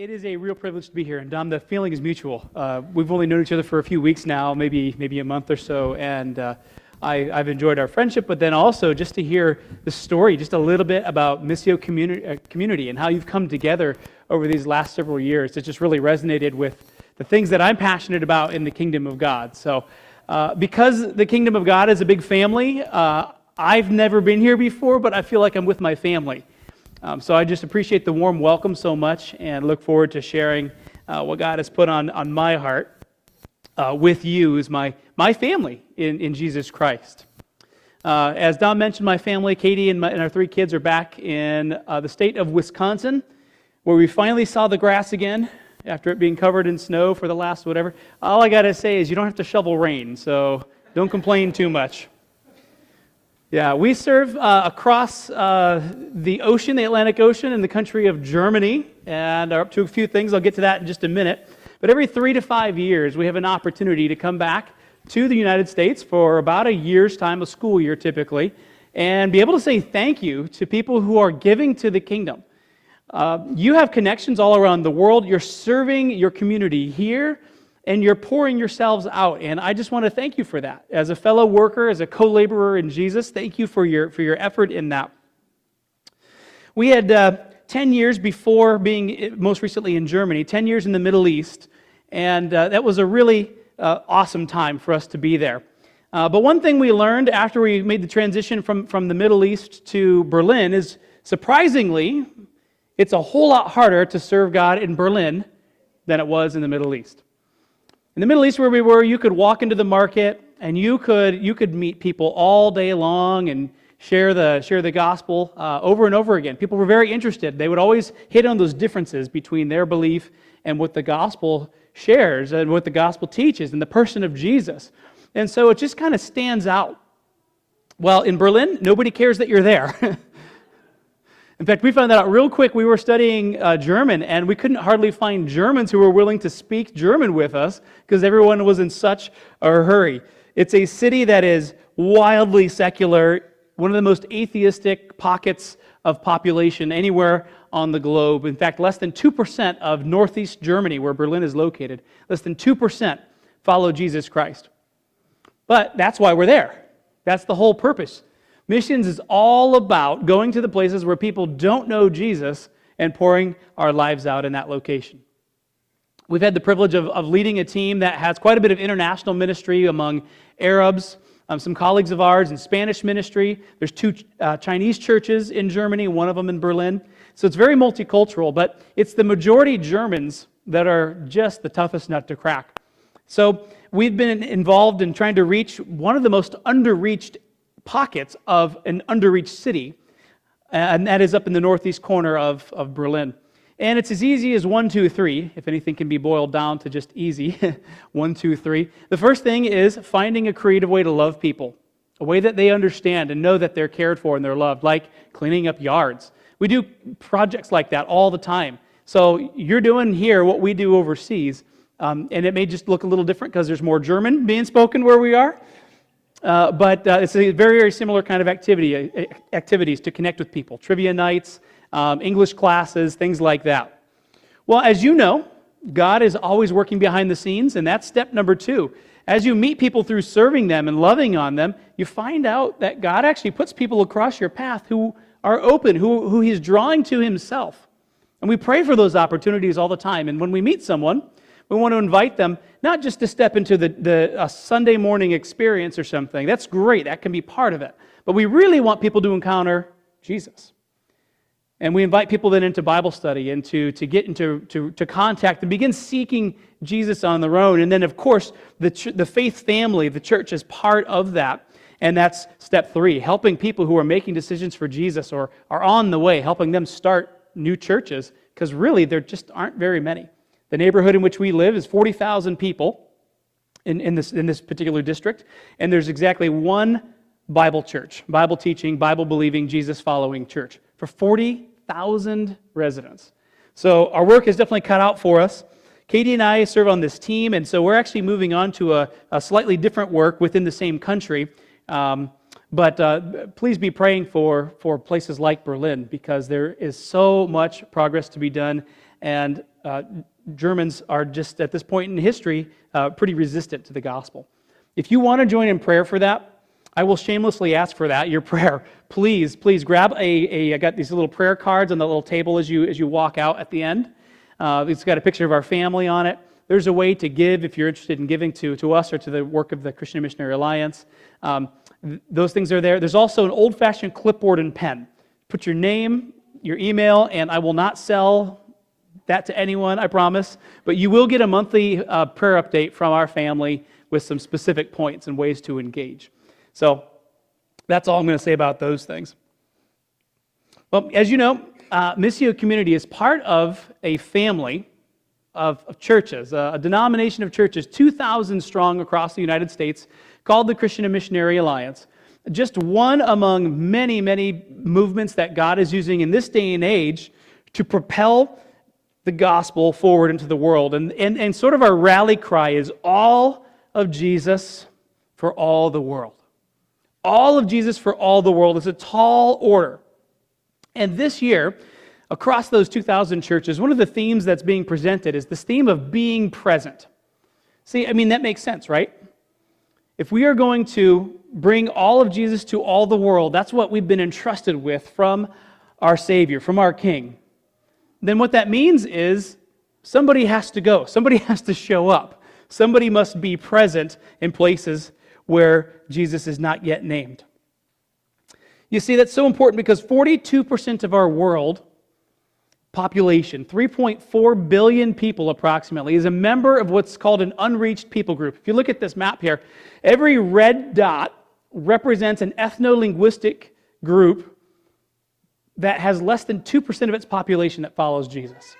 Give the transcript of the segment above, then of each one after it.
it is a real privilege to be here, and Don, the feeling is mutual. Uh, we've only known each other for a few weeks now, maybe maybe a month or so, and uh, I, have enjoyed our friendship. But then also just to hear the story, just a little bit about Missio community, uh, community and how you've come together over these last several years. It just really resonated with the things that I'm passionate about in the kingdom of God. So, uh, because the kingdom of God is a big family, uh, I've never been here before, but I feel like I'm with my family. Um, so I just appreciate the warm welcome so much and look forward to sharing uh, what God has put on, on my heart uh, with you as my, my family in, in Jesus Christ. Uh, as Don mentioned, my family, Katie and, my, and, our three kids, are back in uh, the state of Wisconsin, where we finally saw the grass again after it being covered in snow for the last whatever. All I got to say is you don't have to shovel rain, so don't complain too much. Yeah, we serve uh, across uh, the ocean, the Atlantic Ocean, in the country of Germany, and are up to a few things. I'll get to that in just a minute. But every three to five years, we have an opportunity to come back to the United States for about a year's time, a school year typically, and be able to say thank you to people who are giving to the kingdom. Uh, you have connections all around the world. You're serving your community here and you're pouring yourselves out. And I just want to thank you for that. As a fellow worker, as a co laborer in Jesus, thank you for your, for your effort in that. We had uh, 10 years before being uh, most recently in Germany, 10 years in the Middle East, and uh, that was a really uh, awesome time for us to be there. Uh, but one thing we learned after we made the transition from, from the Middle East to Berlin is surprisingly, it's a whole lot harder to serve God in Berlin than it was in the Middle East. In the Middle East, where we were, you could walk into the market and you could, you could meet people all day long and share the, share the gospel uh, over and over again. People were very interested. They would always hit on those differences between their belief and what the gospel shares and what the gospel teaches and the person of Jesus. And so it just kind of stands out. Well, in Berlin, nobody cares that you're there. In fact, we found that out real quick. We were studying uh, German, and we couldn't hardly find Germans who were willing to speak German with us because everyone was in such a hurry. It's a city that is wildly secular, one of the most atheistic pockets of population anywhere on the globe. In fact, less than 2% of northeast Germany, where Berlin is located, less than 2% follow Jesus Christ. But that's why we're there. That's the whole purpose Missions is all about going to the places where people don't know Jesus and pouring our lives out in that location. We've had the privilege of, of leading a team that has quite a bit of international ministry among Arabs, um, some colleagues of ours in Spanish ministry. There's two uh, Chinese churches in Germany, one of them in Berlin. So it's very multicultural, but it's the majority Germans that are just the toughest nut to crack. So we've been involved in trying to reach one of the most underreached pockets of an underreached city, and that is up in the northeast corner of, of Berlin. And it's as easy as one, two, three, if anything can be boiled down to just easy. one, two, three. The first thing is finding a creative way to love people, a way that they understand and know that they're cared for and they're loved, like cleaning up yards. We do projects like that all the time. So you're doing here what we do overseas, um, and it may just look a little different because there's more German being spoken where we are. Uh, but uh, it's a very, very similar kind of activity, uh, activities to connect with people trivia nights, um, English classes, things like that. Well, as you know, God is always working behind the scenes, and that's step number two. As you meet people through serving them and loving on them, you find out that God actually puts people across your path who are open, who, who He's drawing to Himself. And we pray for those opportunities all the time. And when we meet someone, we want to invite them not just to step into the, the a Sunday morning experience or something. That's great, that can be part of it. But we really want people to encounter Jesus. And we invite people then into Bible study and to, to get into to, to contact and begin seeking Jesus on their own. And then, of course, the, the faith family, the church, is part of that. And that's step three helping people who are making decisions for Jesus or are on the way, helping them start new churches, because really there just aren't very many. The neighborhood in which we live is 40,000 people in, in, this, in this particular district, and there's exactly one Bible church, Bible teaching, Bible believing, Jesus following church for 40,000 residents. So our work is definitely cut out for us. Katie and I serve on this team, and so we're actually moving on to a, a slightly different work within the same country. Um, but uh, please be praying for, for places like Berlin because there is so much progress to be done and uh, Germans are just at this point in history uh, pretty resistant to the gospel. If you want to join in prayer for that, I will shamelessly ask for that, your prayer. Please, please grab a, a I got these little prayer cards on the little table as you, as you walk out at the end. Uh, it's got a picture of our family on it. There's a way to give if you're interested in giving to, to us or to the work of the Christian Missionary Alliance. Um, th- those things are there. There's also an old fashioned clipboard and pen. Put your name, your email, and I will not sell that to anyone, I promise. But you will get a monthly uh, prayer update from our family with some specific points and ways to engage. So that's all I'm going to say about those things. Well, as you know, uh, Missio Community is part of a family of, of churches, a, a denomination of churches, 2,000 strong across the United States, called the Christian and Missionary Alliance. Just one among many, many movements that God is using in this day and age to propel the gospel forward into the world. And, and, and sort of our rally cry is all of Jesus for all the world. All of Jesus for all the world is a tall order. And this year, across those 2,000 churches, one of the themes that's being presented is this theme of being present. See, I mean, that makes sense, right? If we are going to bring all of Jesus to all the world, that's what we've been entrusted with from our Savior, from our King. Then what that means is somebody has to go, somebody has to show up, somebody must be present in places where Jesus is not yet named. You see, that's so important because 42% of our world population, 3.4 billion people approximately, is a member of what's called an unreached people group. If you look at this map here, every red dot represents an ethno linguistic group that has less than 2% of its population that follows Jesus.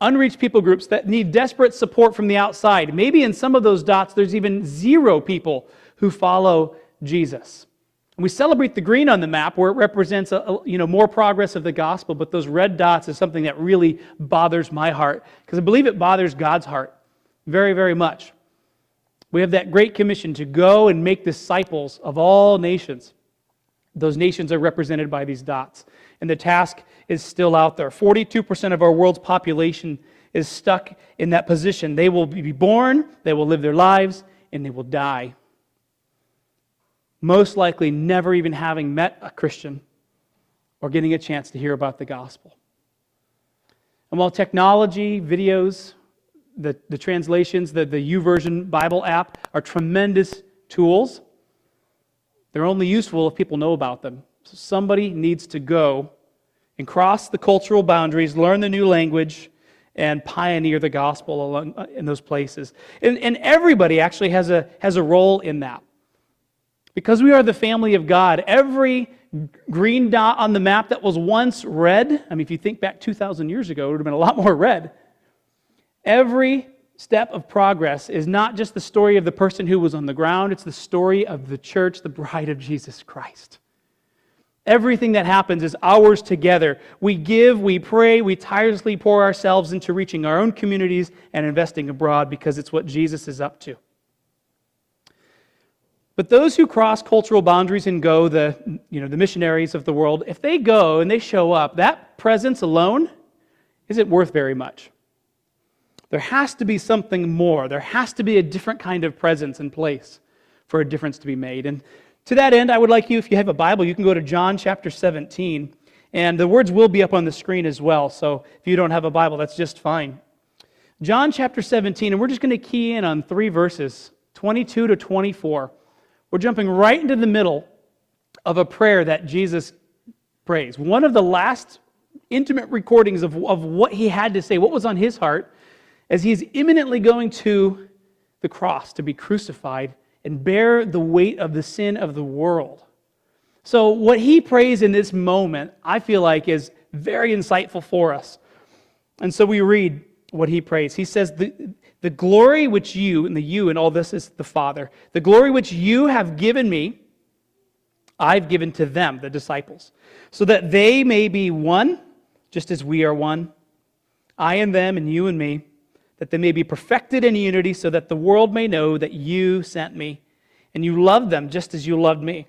Unreached people groups that need desperate support from the outside. Maybe in some of those dots, there's even zero people who follow Jesus. And we celebrate the green on the map where it represents a, you know, more progress of the gospel, but those red dots is something that really bothers my heart because I believe it bothers God's heart very, very much. We have that great commission to go and make disciples of all nations. Those nations are represented by these dots. And the task is still out there. 42% of our world's population is stuck in that position. They will be born, they will live their lives, and they will die most likely never even having met a Christian or getting a chance to hear about the gospel. And while technology, videos, the, the translations, the, the YouVersion Bible app are tremendous tools, they're only useful if people know about them. So somebody needs to go and cross the cultural boundaries, learn the new language, and pioneer the gospel along, uh, in those places. And, and everybody actually has a, has a role in that. Because we are the family of God, every green dot on the map that was once red, I mean, if you think back 2,000 years ago, it would have been a lot more red. Every step of progress is not just the story of the person who was on the ground, it's the story of the church, the bride of Jesus Christ. Everything that happens is ours together. We give, we pray, we tirelessly pour ourselves into reaching our own communities and investing abroad because it's what Jesus is up to. But those who cross cultural boundaries and go, the, you know, the missionaries of the world, if they go and they show up, that presence alone isn't worth very much. There has to be something more. There has to be a different kind of presence in place for a difference to be made. And to that end, I would like you, if you have a Bible, you can go to John chapter 17. And the words will be up on the screen as well. So if you don't have a Bible, that's just fine. John chapter 17, and we're just going to key in on three verses 22 to 24. We're jumping right into the middle of a prayer that Jesus prays. One of the last intimate recordings of, of what he had to say, what was on his heart, as he's imminently going to the cross to be crucified and bear the weight of the sin of the world. So, what he prays in this moment, I feel like, is very insightful for us. And so we read what he prays. He says, The, the glory which you, and the you and all this is the Father, the glory which you have given me, I've given to them, the disciples, so that they may be one, just as we are one, I and them, and you and me, that they may be perfected in unity, so that the world may know that you sent me, and you loved them just as you loved me.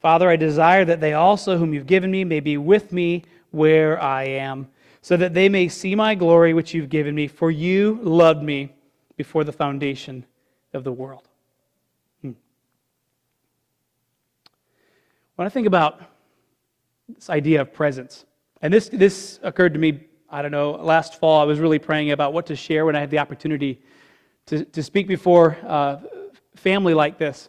Father, I desire that they also, whom you've given me, may be with me where I am so that they may see my glory which you've given me, for you loved me before the foundation of the world. Hmm. When I think about this idea of presence, and this, this occurred to me, I don't know, last fall, I was really praying about what to share when I had the opportunity to, to speak before uh, family like this.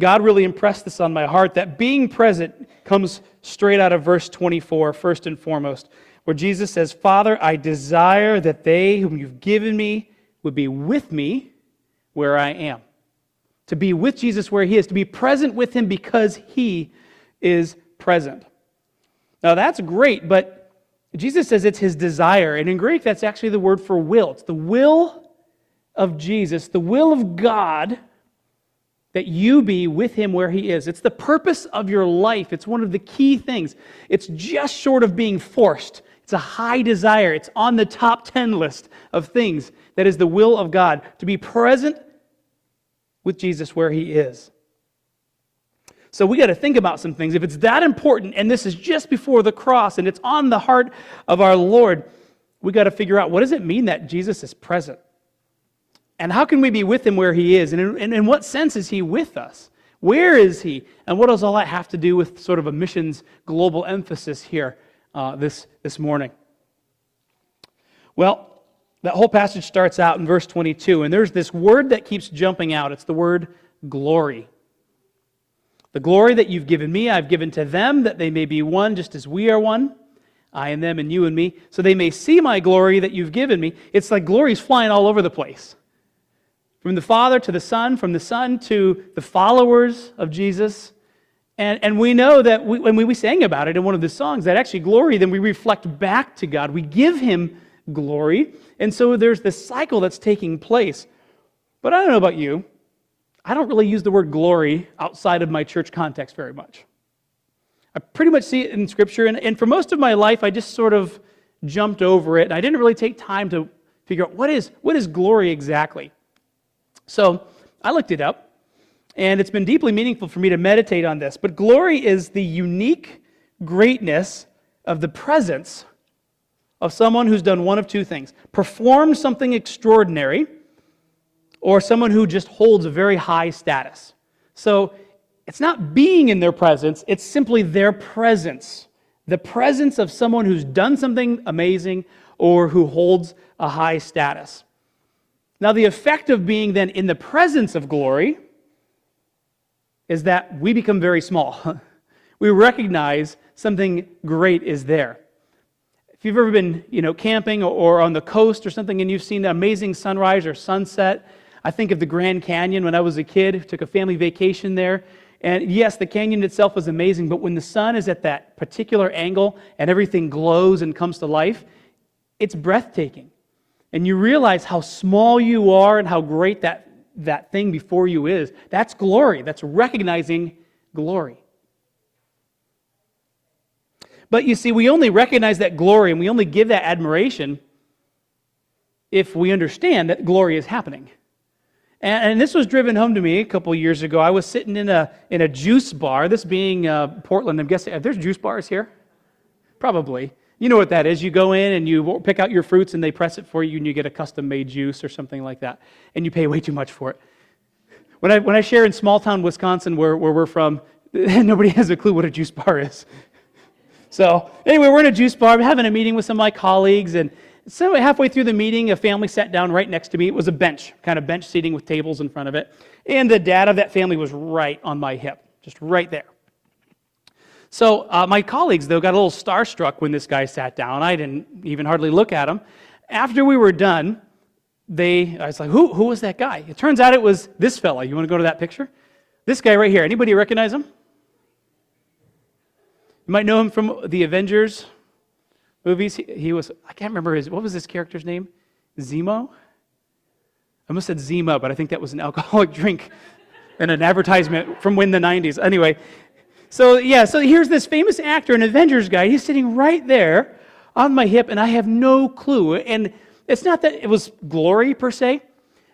God really impressed this on my heart that being present comes straight out of verse 24, first and foremost, where Jesus says, Father, I desire that they whom you've given me would be with me where I am. To be with Jesus where he is, to be present with him because he is present. Now that's great, but Jesus says it's his desire. And in Greek, that's actually the word for will. It's the will of Jesus, the will of God that you be with him where he is. It's the purpose of your life. It's one of the key things. It's just short of being forced. It's a high desire. It's on the top 10 list of things that is the will of God to be present with Jesus where he is. So we got to think about some things. If it's that important and this is just before the cross and it's on the heart of our Lord, we got to figure out what does it mean that Jesus is present? And how can we be with him where he is? And in, in what sense is he with us? Where is he? And what does all that have to do with sort of a missions global emphasis here uh, this, this morning? Well, that whole passage starts out in verse 22, and there's this word that keeps jumping out. It's the word glory. The glory that you've given me, I've given to them, that they may be one just as we are one. I and them, and you and me, so they may see my glory that you've given me. It's like glory's flying all over the place. From the Father to the Son, from the Son to the followers of Jesus. And, and we know that we, when we, we sang about it in one of the songs, that actually glory, then we reflect back to God. We give Him glory. And so there's this cycle that's taking place. But I don't know about you. I don't really use the word glory outside of my church context very much. I pretty much see it in Scripture. And, and for most of my life, I just sort of jumped over it. And I didn't really take time to figure out what is, what is glory exactly. So I looked it up, and it's been deeply meaningful for me to meditate on this. But glory is the unique greatness of the presence of someone who's done one of two things performed something extraordinary, or someone who just holds a very high status. So it's not being in their presence, it's simply their presence. The presence of someone who's done something amazing or who holds a high status. Now, the effect of being then in the presence of glory is that we become very small. we recognize something great is there. If you've ever been, you know, camping or on the coast or something and you've seen an amazing sunrise or sunset, I think of the Grand Canyon when I was a kid, took a family vacation there. And yes, the canyon itself was amazing, but when the sun is at that particular angle and everything glows and comes to life, it's breathtaking and you realize how small you are and how great that, that thing before you is, that's glory. That's recognizing glory. But you see, we only recognize that glory and we only give that admiration if we understand that glory is happening. And, and this was driven home to me a couple years ago. I was sitting in a, in a juice bar, this being uh, Portland. I'm guessing, are there juice bars here? Probably. You know what that is. You go in and you pick out your fruits and they press it for you and you get a custom made juice or something like that. And you pay way too much for it. When I, when I share in small town Wisconsin, where, where we're from, nobody has a clue what a juice bar is. So, anyway, we're in a juice bar, having a meeting with some of my colleagues, and so halfway through the meeting, a family sat down right next to me. It was a bench, kind of bench seating with tables in front of it. And the dad of that family was right on my hip, just right there. So uh, my colleagues, though, got a little starstruck when this guy sat down. I didn't even hardly look at him. After we were done, they, I was like, who, who was that guy? It turns out it was this fella. You want to go to that picture? This guy right here. Anybody recognize him? You might know him from the Avengers movies. He, he was, I can't remember his, what was his character's name? Zemo? I almost said Zima, but I think that was an alcoholic drink and an advertisement from when the 90s. Anyway, so, yeah, so here's this famous actor, an Avengers guy. He's sitting right there on my hip, and I have no clue. And it's not that it was glory per se,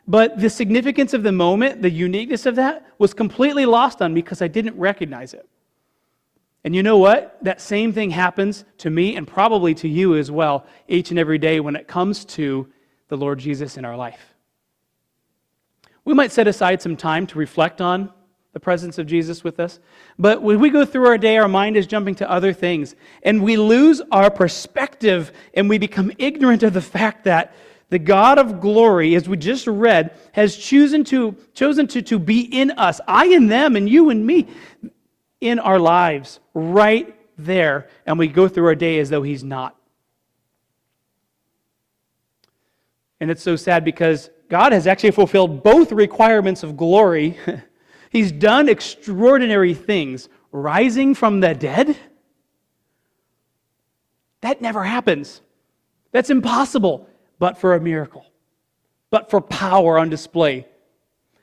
but the significance of the moment, the uniqueness of that, was completely lost on me because I didn't recognize it. And you know what? That same thing happens to me and probably to you as well each and every day when it comes to the Lord Jesus in our life. We might set aside some time to reflect on the presence of Jesus with us, but when we go through our day, our mind is jumping to other things, and we lose our perspective and we become ignorant of the fact that the God of glory, as we just read, has chosen to, chosen to, to be in us, I and them, and you and me in our lives right there, and we go through our day as though He's not. And it's so sad because God has actually fulfilled both requirements of glory. He's done extraordinary things, rising from the dead. That never happens. That's impossible, but for a miracle, but for power on display.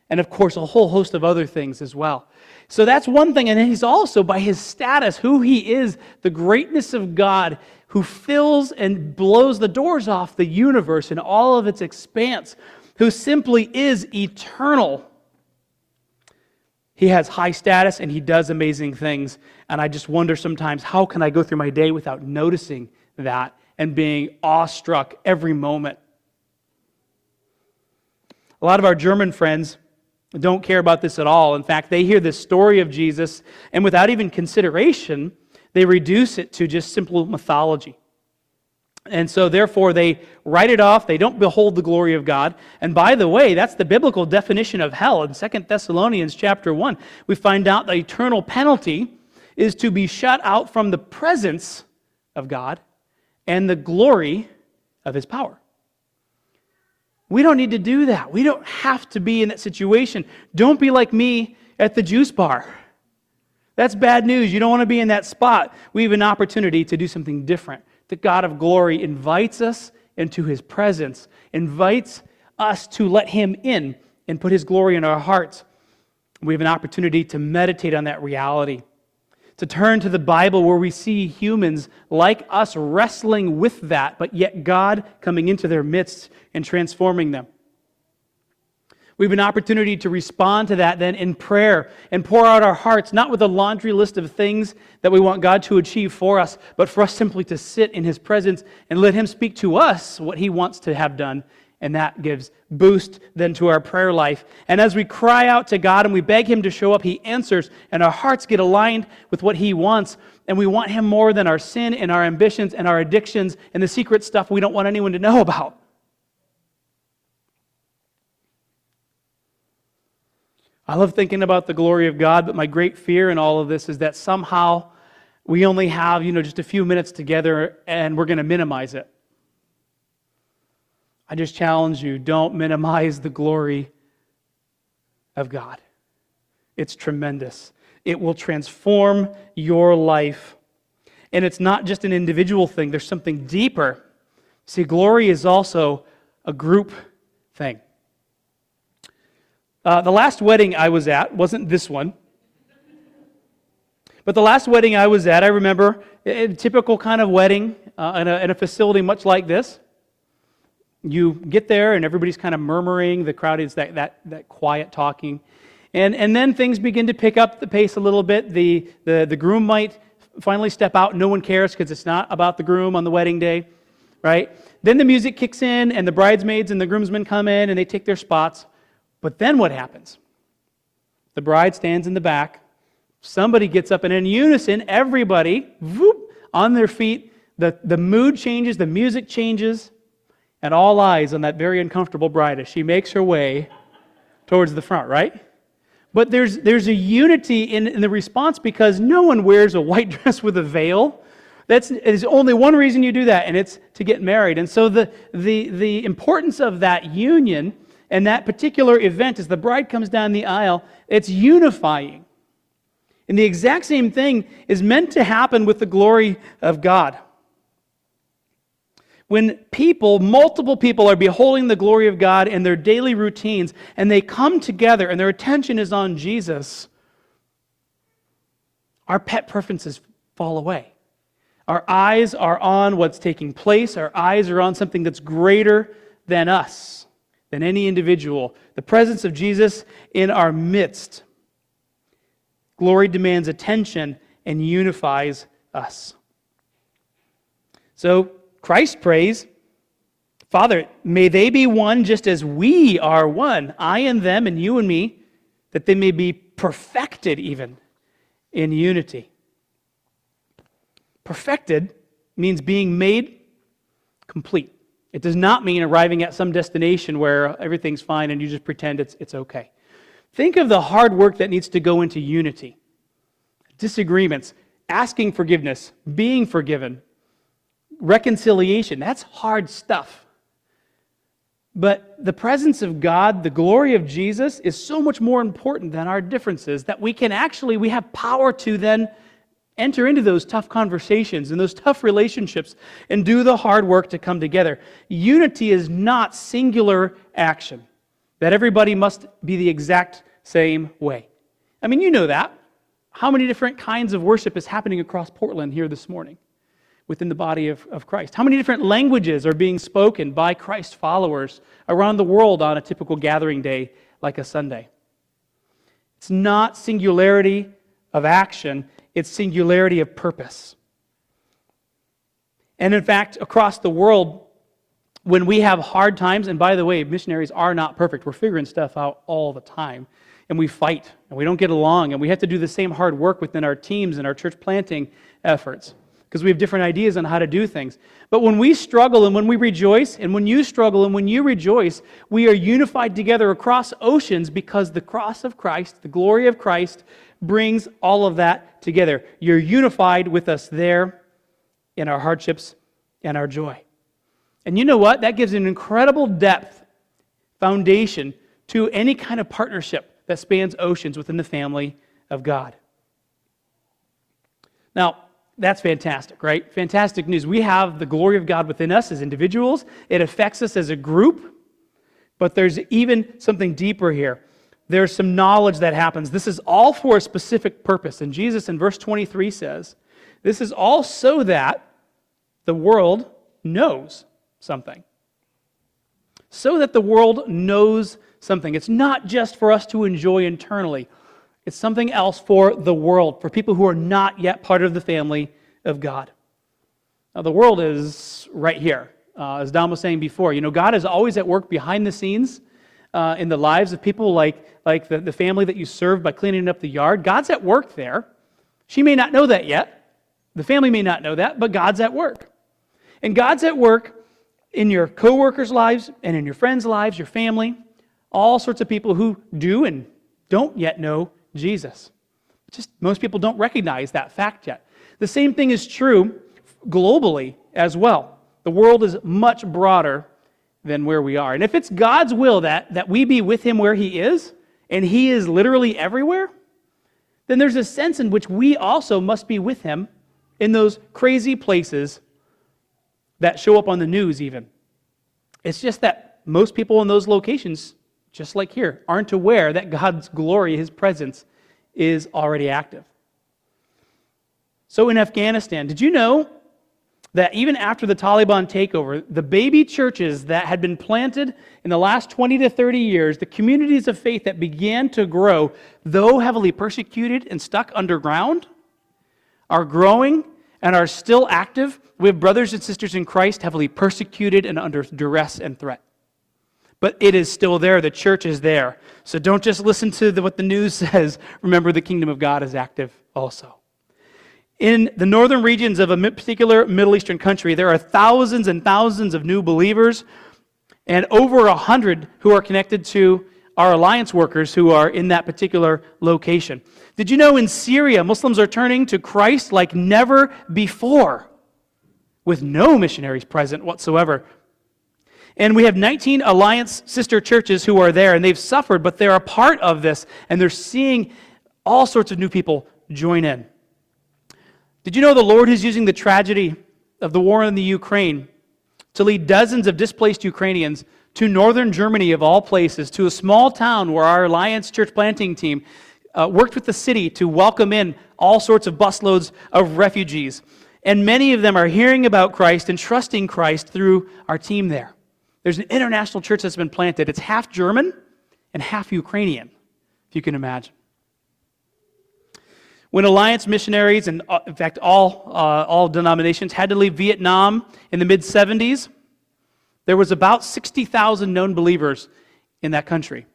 And of course, a whole host of other things as well. So that's one thing. And he's also, by his status, who he is, the greatness of God, who fills and blows the doors off the universe and all of its expanse, who simply is eternal. He has high status and he does amazing things. And I just wonder sometimes how can I go through my day without noticing that and being awestruck every moment? A lot of our German friends don't care about this at all. In fact, they hear this story of Jesus, and without even consideration, they reduce it to just simple mythology. And so, therefore, they write it off. They don't behold the glory of God. And by the way, that's the biblical definition of hell. In 2 Thessalonians chapter 1, we find out the eternal penalty is to be shut out from the presence of God and the glory of his power. We don't need to do that. We don't have to be in that situation. Don't be like me at the juice bar. That's bad news. You don't want to be in that spot. We have an opportunity to do something different. The God of glory invites us into his presence, invites us to let him in and put his glory in our hearts. We have an opportunity to meditate on that reality to turn to the Bible where we see humans like us wrestling with that, but yet God coming into their midst and transforming them. We have an opportunity to respond to that then in prayer and pour out our hearts, not with a laundry list of things that we want God to achieve for us, but for us simply to sit in His presence and let Him speak to us what He wants to have done and that gives boost then to our prayer life. And as we cry out to God and we beg Him to show up, He answers, and our hearts get aligned with what He wants. And we want Him more than our sin and our ambitions and our addictions and the secret stuff we don't want anyone to know about. I love thinking about the glory of God, but my great fear in all of this is that somehow we only have, you know, just a few minutes together and we're going to minimize it. I just challenge you don't minimize the glory of God. It's tremendous. It will transform your life. And it's not just an individual thing, there's something deeper. See, glory is also a group thing. Uh, the last wedding I was at wasn't this one. But the last wedding I was at, I remember a typical kind of wedding uh, in, a, in a facility much like this you get there and everybody's kind of murmuring the crowd is that, that, that quiet talking. And, and then things begin to pick up the pace a little bit. The, the, the groom might finally step out. No one cares because it's not about the groom on the wedding day right? Then the music kicks in and the bridesmaids and the groomsmen come in and they take their spots. But then what happens? The bride stands in the back. Somebody gets up and in unison everybody whoop, on their feet. The, the mood changes the music changes and all eyes on that very uncomfortable bride as she makes her way towards the front, right? But there's, there's a unity in, in the response because no one wears a white dress with a veil. That's there's only one reason you do that, and it's to get married. And so the, the, the importance of that union and that particular event as the bride comes down the aisle, it's unifying. And the exact same thing is meant to happen with the glory of God. When people, multiple people, are beholding the glory of God in their daily routines and they come together and their attention is on Jesus, our pet preferences fall away. Our eyes are on what's taking place, our eyes are on something that's greater than us, than any individual. The presence of Jesus in our midst. Glory demands attention and unifies us. So Christ prays, Father, may they be one just as we are one, I and them and you and me, that they may be perfected even in unity. Perfected means being made complete. It does not mean arriving at some destination where everything's fine and you just pretend it's, it's okay. Think of the hard work that needs to go into unity disagreements, asking forgiveness, being forgiven, reconciliation. That's hard stuff. But the presence of God, the glory of Jesus, is so much more important than our differences that we can actually, we have power to then enter into those tough conversations and those tough relationships and do the hard work to come together. Unity is not singular action, that everybody must be the exact same way. I mean, you know that. How many different kinds of worship is happening across Portland here this morning? Within the body of, of Christ? How many different languages are being spoken by Christ followers around the world on a typical gathering day like a Sunday? It's not singularity of action, it's singularity of purpose. And in fact, across the world, when we have hard times, and by the way, missionaries are not perfect, we're figuring stuff out all the time. And we fight, and we don't get along, and we have to do the same hard work within our teams and our church planting efforts because we have different ideas on how to do things. But when we struggle and when we rejoice, and when you struggle and when you rejoice, we are unified together across oceans because the cross of Christ, the glory of Christ, brings all of that together. You're unified with us there in our hardships and our joy. And you know what? That gives an incredible depth, foundation to any kind of partnership that spans oceans within the family of God. Now, that's fantastic, right? Fantastic news. We have the glory of God within us as individuals, it affects us as a group, but there's even something deeper here. There's some knowledge that happens. This is all for a specific purpose. And Jesus in verse 23 says, This is all so that the world knows something. So that the world knows something. It's not just for us to enjoy internally. It's something else for the world, for people who are not yet part of the family of God. Now, the world is right here. Uh, as Don was saying before, you know, God is always at work behind the scenes uh, in the lives of people like, like the, the family that you serve by cleaning up the yard. God's at work there. She may not know that yet. The family may not know that, but God's at work. And God's at work in your coworkers' lives and in your friends' lives, your family, all sorts of people who do and don't yet know Jesus. Just most people don't recognize that fact yet. The same thing is true globally as well. The world is much broader than where we are. And if it's God's will that, that we be with Him where He is, and He is literally everywhere, then there's a sense in which we also must be with Him in those crazy places that show up on the news, even. It's just that most people in those locations, just like here, aren't aware that God's glory, His presence, is already active. So in Afghanistan, did you know that even after the Taliban takeover, the baby churches that had been planted in the last 20 to 30 years, the communities of faith that began to grow, though heavily persecuted and stuck underground, are growing and are still active. Have brothers and sisters in Christ heavily persecuted and under duress and threat but it is still there. The church is there. So don't just listen to the, what the news says. Remember, the kingdom of God is active also. In the northern regions of a particular Middle Eastern country, there are thousands and thousands of new believers, and over a hundred who are connected to our alliance workers who are in that particular location. Did you know in Syria, Muslims are turning to Christ like never before, with no missionaries present whatsoever? And we have 19 Alliance sister churches who are there, and they've suffered, but they're a part of this, and they're seeing all sorts of new people join in. Did you know the Lord is using the tragedy of the war in the Ukraine to lead dozens of displaced Ukrainians to northern Germany, of all places, to a small town where our Alliance church planting team uh, worked with the city to welcome in all sorts of busloads of refugees. And many of them are hearing about Christ and trusting Christ through our team there. There's an international church that's been planted. It's half German and half Ukrainian, if you can imagine. When Alliance missionaries, and uh, in fact, all, uh, all denominations, had to leave Vietnam in the mid 70s, there was about 60,000 known believers in that country.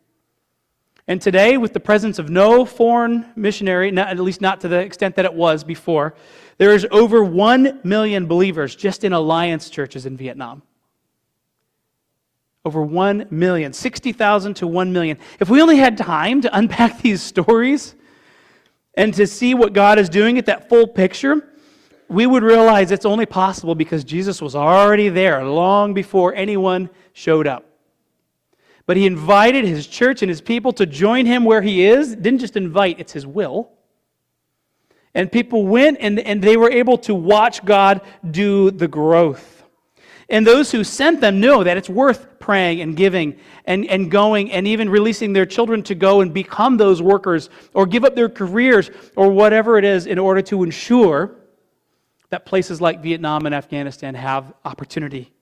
And today, with the presence of no foreign missionary, not, at least not to the extent that it was before, there is over 1 million believers just in alliance churches in Vietnam. Over 1 million, 60,000 to 1 million. If we only had time to unpack these stories and to see what God is doing at that full picture, we would realize it's only possible because Jesus was already there long before anyone showed up. But he invited his church and his people to join him where he is. Didn't just invite, it's his will. And people went and, and they were able to watch God do the growth. And those who sent them know that it's worth praying and giving and, and going and even releasing their children to go and become those workers or give up their careers or whatever it is in order to ensure that places like Vietnam and Afghanistan have opportunity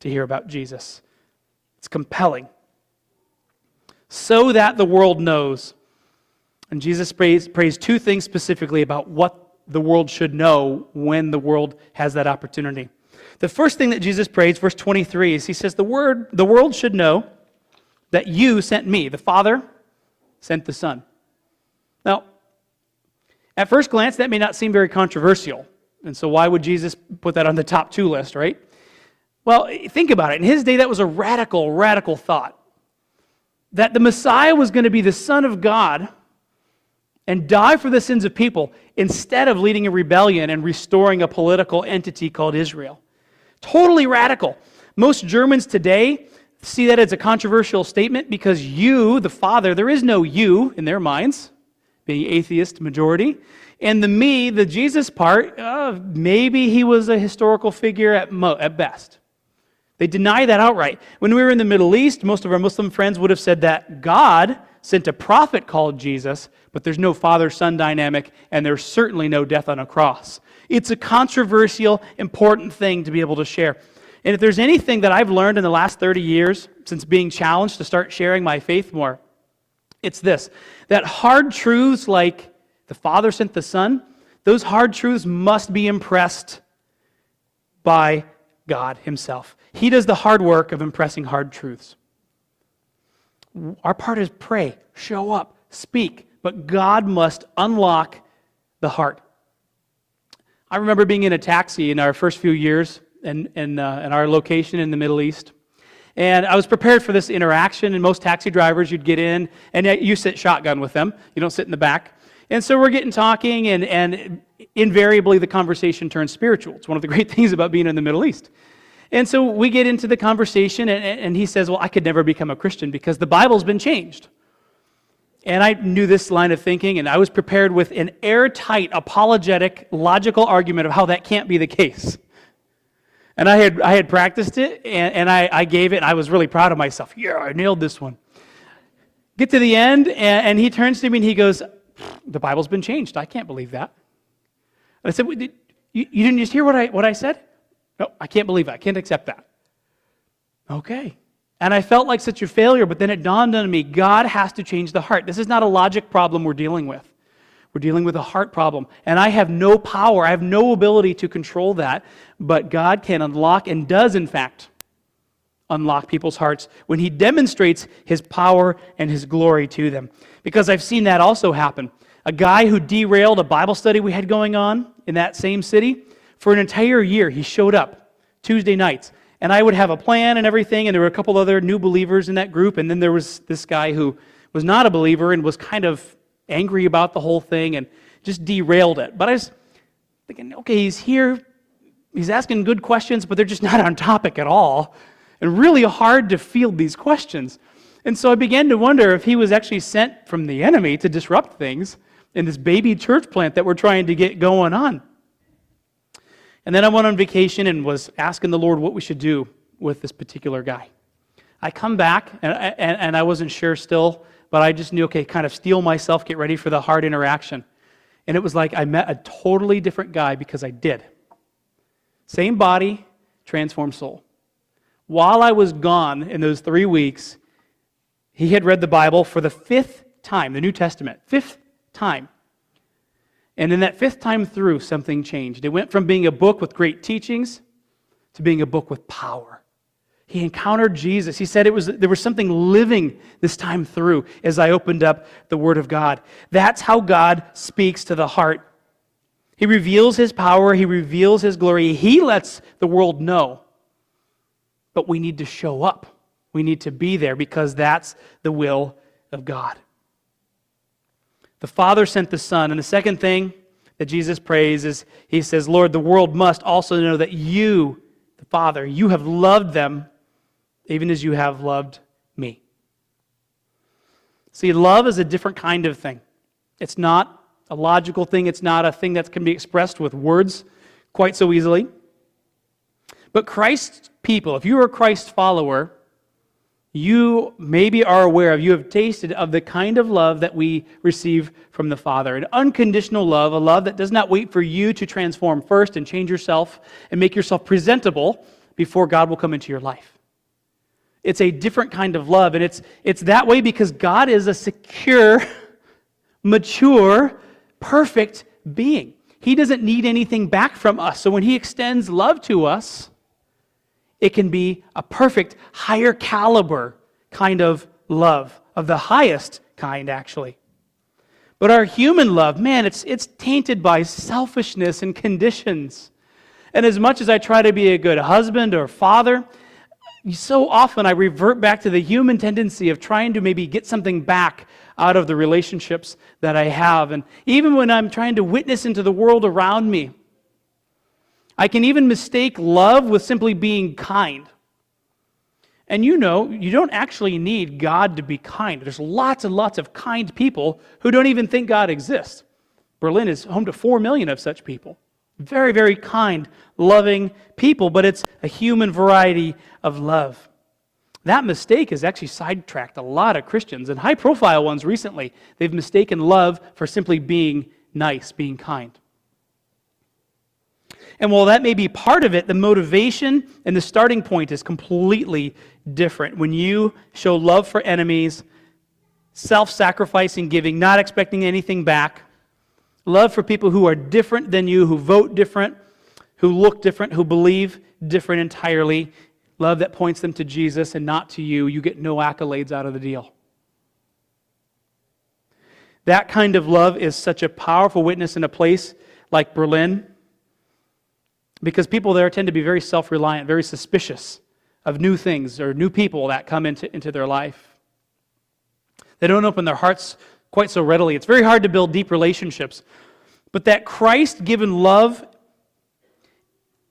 to hear about Jesus. It's compelling so that the world knows. And Jesus prays, prays two things specifically about what the world should know when the world has that opportunity. The first thing that Jesus prays, verse 23, is he says, The, word, the world should know that you sent me. The Father sent the Son. Now, at first glance, that may not seem very controversial. And so, why would Jesus put that on the top two list, right? Well, think about it. In his day, that was a radical, radical thought that the Messiah was going to be the Son of God and die for the sins of people instead of leading a rebellion and restoring a political entity called Israel. Totally radical. Most Germans today see that as a controversial statement because you, the Father, there is no you in their minds, being atheist majority. And the me, the Jesus part, uh, maybe he was a historical figure at, mo- at best. They deny that outright. When we were in the Middle East, most of our Muslim friends would have said that God sent a prophet called Jesus, but there's no father son dynamic, and there's certainly no death on a cross. It's a controversial, important thing to be able to share. And if there's anything that I've learned in the last 30 years since being challenged to start sharing my faith more, it's this that hard truths like the Father sent the Son, those hard truths must be impressed by God Himself. He does the hard work of impressing hard truths. Our part is pray, show up, speak, but God must unlock the heart. I remember being in a taxi in our first few years in, in, uh, in our location in the Middle East. And I was prepared for this interaction. And most taxi drivers, you'd get in, and you sit shotgun with them. You don't sit in the back. And so we're getting talking, and, and invariably the conversation turns spiritual. It's one of the great things about being in the Middle East. And so we get into the conversation, and, and he says, Well, I could never become a Christian because the Bible's been changed. And I knew this line of thinking, and I was prepared with an airtight, apologetic, logical argument of how that can't be the case. And I had, I had practiced it, and, and I, I gave it, and I was really proud of myself. Yeah, I nailed this one. Get to the end, and, and he turns to me and he goes, The Bible's been changed. I can't believe that. I said, you, you didn't just hear what I, what I said? No, I can't believe it. I can't accept that. Okay. And I felt like such a failure, but then it dawned on me God has to change the heart. This is not a logic problem we're dealing with. We're dealing with a heart problem. And I have no power, I have no ability to control that. But God can unlock and does, in fact, unlock people's hearts when He demonstrates His power and His glory to them. Because I've seen that also happen. A guy who derailed a Bible study we had going on in that same city for an entire year, he showed up Tuesday nights. And I would have a plan and everything, and there were a couple other new believers in that group. And then there was this guy who was not a believer and was kind of angry about the whole thing and just derailed it. But I was thinking, okay, he's here, he's asking good questions, but they're just not on topic at all. And really hard to field these questions. And so I began to wonder if he was actually sent from the enemy to disrupt things in this baby church plant that we're trying to get going on. And then I went on vacation and was asking the Lord what we should do with this particular guy. I come back, and, and, and I wasn't sure still, but I just knew, okay, kind of steel myself, get ready for the hard interaction. And it was like I met a totally different guy because I did. Same body, transformed soul. While I was gone in those three weeks, he had read the Bible for the fifth time, the New Testament, fifth time. And in that fifth time through, something changed. It went from being a book with great teachings to being a book with power. He encountered Jesus. He said it was, there was something living this time through as I opened up the Word of God. That's how God speaks to the heart. He reveals His power, He reveals His glory. He lets the world know. But we need to show up. We need to be there because that's the will of God. The Father sent the Son. And the second thing that Jesus prays is He says, Lord, the world must also know that you, the Father, you have loved them even as you have loved me. See, love is a different kind of thing. It's not a logical thing, it's not a thing that can be expressed with words quite so easily. But Christ's people, if you are a Christ follower, you maybe are aware of, you have tasted of the kind of love that we receive from the Father. An unconditional love, a love that does not wait for you to transform first and change yourself and make yourself presentable before God will come into your life. It's a different kind of love, and it's, it's that way because God is a secure, mature, perfect being. He doesn't need anything back from us. So when He extends love to us, it can be a perfect, higher caliber kind of love, of the highest kind, actually. But our human love, man, it's, it's tainted by selfishness and conditions. And as much as I try to be a good husband or father, so often I revert back to the human tendency of trying to maybe get something back out of the relationships that I have. And even when I'm trying to witness into the world around me, I can even mistake love with simply being kind. And you know, you don't actually need God to be kind. There's lots and lots of kind people who don't even think God exists. Berlin is home to 4 million of such people. Very, very kind, loving people, but it's a human variety of love. That mistake has actually sidetracked a lot of Christians, and high profile ones recently. They've mistaken love for simply being nice, being kind. And while that may be part of it, the motivation and the starting point is completely different. When you show love for enemies, self sacrificing giving, not expecting anything back, Love for people who are different than you, who vote different, who look different, who believe different entirely. Love that points them to Jesus and not to you. You get no accolades out of the deal. That kind of love is such a powerful witness in a place like Berlin because people there tend to be very self reliant, very suspicious of new things or new people that come into, into their life. They don't open their hearts quite so readily. It's very hard to build deep relationships. But that Christ given love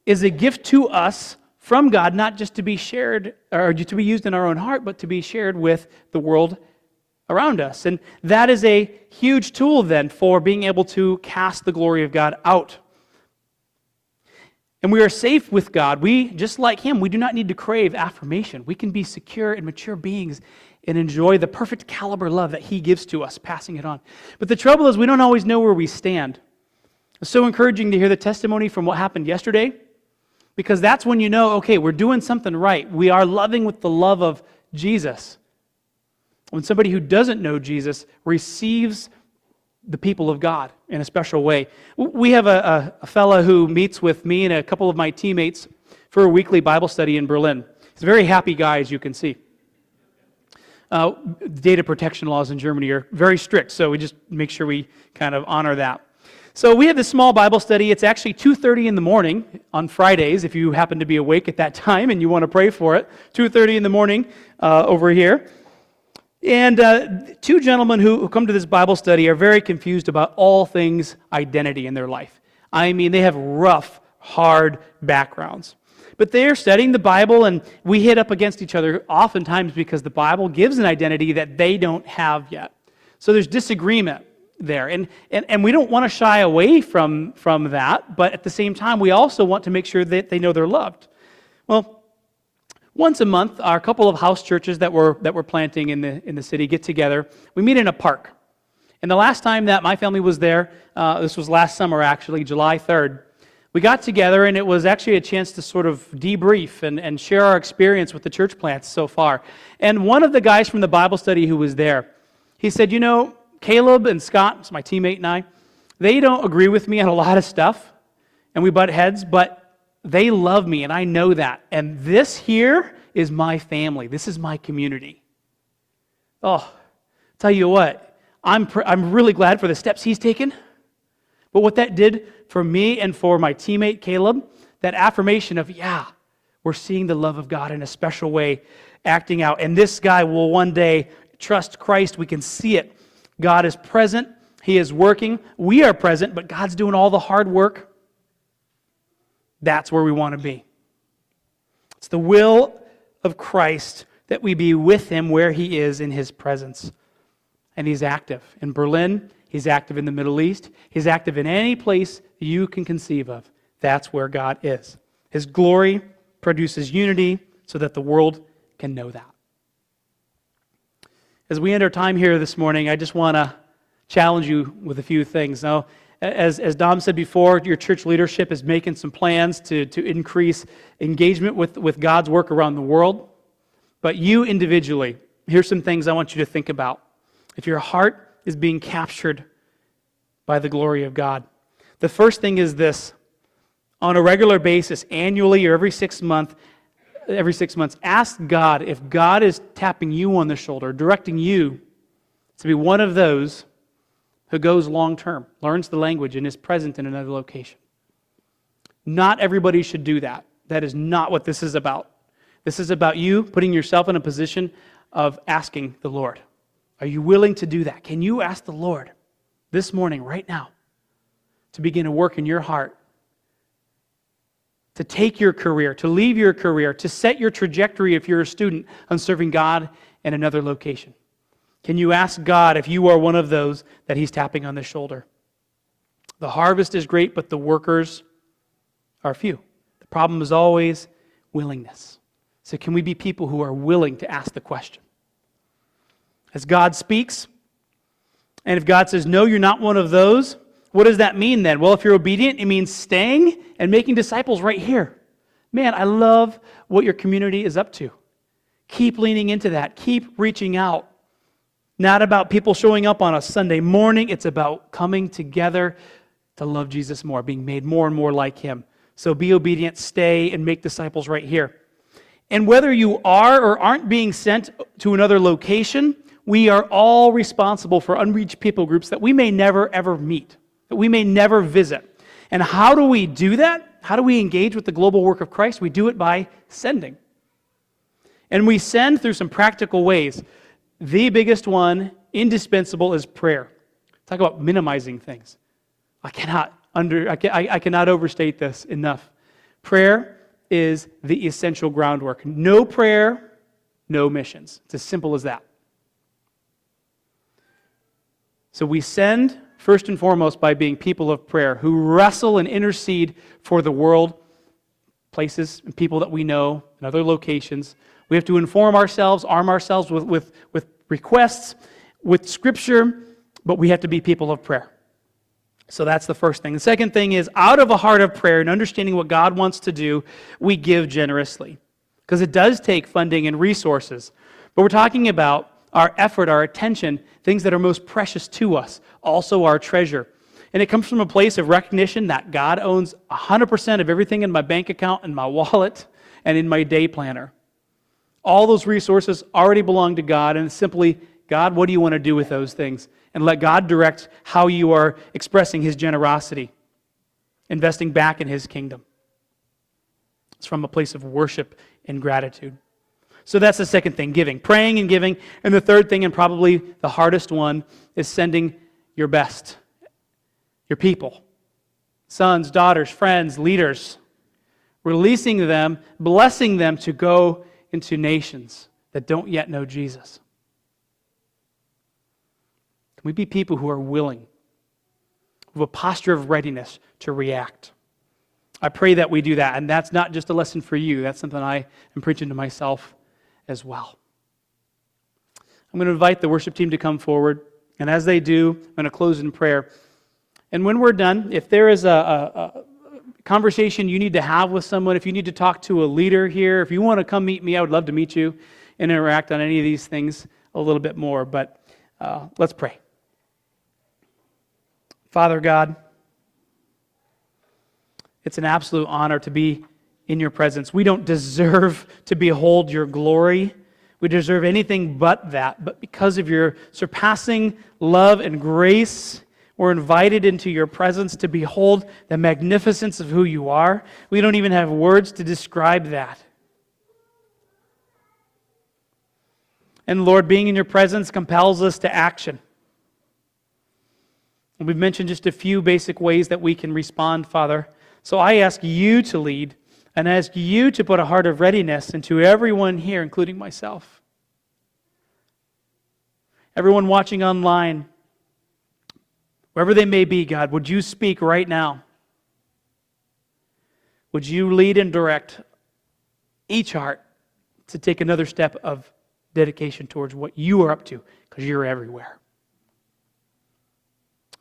is a gift to us from God, not just to be shared or to be used in our own heart, but to be shared with the world around us. And that is a huge tool then for being able to cast the glory of God out. And we are safe with God. We, just like Him, we do not need to crave affirmation. We can be secure and mature beings and enjoy the perfect caliber love that He gives to us, passing it on. But the trouble is, we don't always know where we stand. It's so encouraging to hear the testimony from what happened yesterday, because that's when you know, okay, we're doing something right. We are loving with the love of Jesus. When somebody who doesn't know Jesus receives the people of God in a special way. We have a, a, a fellow who meets with me and a couple of my teammates for a weekly Bible study in Berlin. He's a very happy guy, as you can see. Uh, data protection laws in Germany are very strict, so we just make sure we kind of honor that. So we have this small Bible study. It's actually 2:30 in the morning on Fridays. If you happen to be awake at that time and you want to pray for it, 2:30 in the morning uh, over here. And uh, two gentlemen who, who come to this Bible study are very confused about all things identity in their life. I mean, they have rough, hard backgrounds. But they're studying the Bible, and we hit up against each other oftentimes because the Bible gives an identity that they don't have yet. So there's disagreement there. And, and, and we don't want to shy away from, from that, but at the same time, we also want to make sure that they know they're loved. Well, once a month, our couple of house churches that we're, that we're planting in the, in the city get together. We meet in a park. And the last time that my family was there, uh, this was last summer actually, July 3rd, we got together, and it was actually a chance to sort of debrief and, and share our experience with the church plants so far. And one of the guys from the Bible study who was there, he said, You know, Caleb and Scott, my teammate and I, They don't agree with me on a lot of stuff, and we butt heads, but they love me, and I know that. And this here is my family. This is my community. Oh, tell you what, I'm, pr- I'm really glad for the steps he's taken. But what that did for me and for my teammate Caleb, that affirmation of, yeah, we're seeing the love of God in a special way acting out. And this guy will one day trust Christ. We can see it. God is present, He is working. We are present, but God's doing all the hard work. That's where we want to be. It's the will of Christ that we be with Him where He is in His presence. And He's active. In Berlin, He's active in the Middle East, He's active in any place you can conceive of. That's where God is. His glory produces unity so that the world can know that. As we end our time here this morning, I just want to challenge you with a few things. Now, as, as Don said before, your church leadership is making some plans to, to increase engagement with, with God's work around the world. But you individually, here's some things I want you to think about. If your heart is being captured by the glory of God, the first thing is this on a regular basis, annually or every six months, every six months, ask God if God is tapping you on the shoulder, directing you to be one of those who goes long term, learns the language, and is present in another location. Not everybody should do that. That is not what this is about. This is about you putting yourself in a position of asking the Lord. Are you willing to do that? Can you ask the Lord this morning, right now, to begin to work in your heart to take your career, to leave your career, to set your trajectory if you're a student on serving God in another location? Can you ask God if you are one of those that He's tapping on the shoulder? The harvest is great, but the workers are few. The problem is always willingness. So, can we be people who are willing to ask the question? As God speaks, and if God says, No, you're not one of those, what does that mean then? Well, if you're obedient, it means staying and making disciples right here. Man, I love what your community is up to. Keep leaning into that, keep reaching out. Not about people showing up on a Sunday morning, it's about coming together to love Jesus more, being made more and more like him. So be obedient, stay, and make disciples right here. And whether you are or aren't being sent to another location, we are all responsible for unreached people groups that we may never ever meet that we may never visit. And how do we do that? How do we engage with the global work of Christ? We do it by sending. And we send through some practical ways. The biggest one, indispensable, is prayer. Talk about minimizing things. I cannot under I, can, I, I cannot overstate this enough. Prayer is the essential groundwork. No prayer, no missions. It's as simple as that. So we send first and foremost by being people of prayer who wrestle and intercede for the world, places and people that we know, and other locations. We have to inform ourselves, arm ourselves with, with, with requests, with scripture, but we have to be people of prayer. So that's the first thing. The second thing is out of a heart of prayer and understanding what God wants to do, we give generously. Because it does take funding and resources. But we're talking about our effort, our attention, things that are most precious to us, also our treasure. And it comes from a place of recognition that God owns 100% of everything in my bank account, in my wallet, and in my day planner. All those resources already belong to God, and simply, God, what do you want to do with those things? And let God direct how you are expressing His generosity, investing back in His kingdom. It's from a place of worship and gratitude. So that's the second thing giving, praying and giving. And the third thing, and probably the hardest one, is sending your best, your people, sons, daughters, friends, leaders, releasing them, blessing them to go into nations that don't yet know Jesus. Can we be people who are willing, with a posture of readiness to react? I pray that we do that. And that's not just a lesson for you, that's something I am preaching to myself as well. I'm going to invite the worship team to come forward. And as they do, I'm going to close in prayer. And when we're done, if there is a, a, a, conversation you need to have with someone, if you need to talk to a leader here, if you want to come meet me, I would love to meet you and interact on any of these things a little bit more. But uh, let's pray. Father God, it's an absolute honor to be in your presence. We don't deserve to behold your glory. We deserve anything but that. But because of your surpassing love and grace, we're invited into your presence to behold the magnificence of who you are. We don't even have words to describe that. And Lord, being in your presence compels us to action. We've mentioned just a few basic ways that we can respond, Father. So I ask you to lead and ask you to put a heart of readiness into everyone here, including myself. Everyone watching online, wherever they may be, God, would you speak right now? Would you lead and direct each heart to take another step of dedication towards what you are up to, because you're everywhere?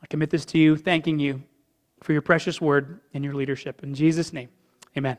I commit this to you, thanking you for your precious word and your leadership. In Jesus' name, amen.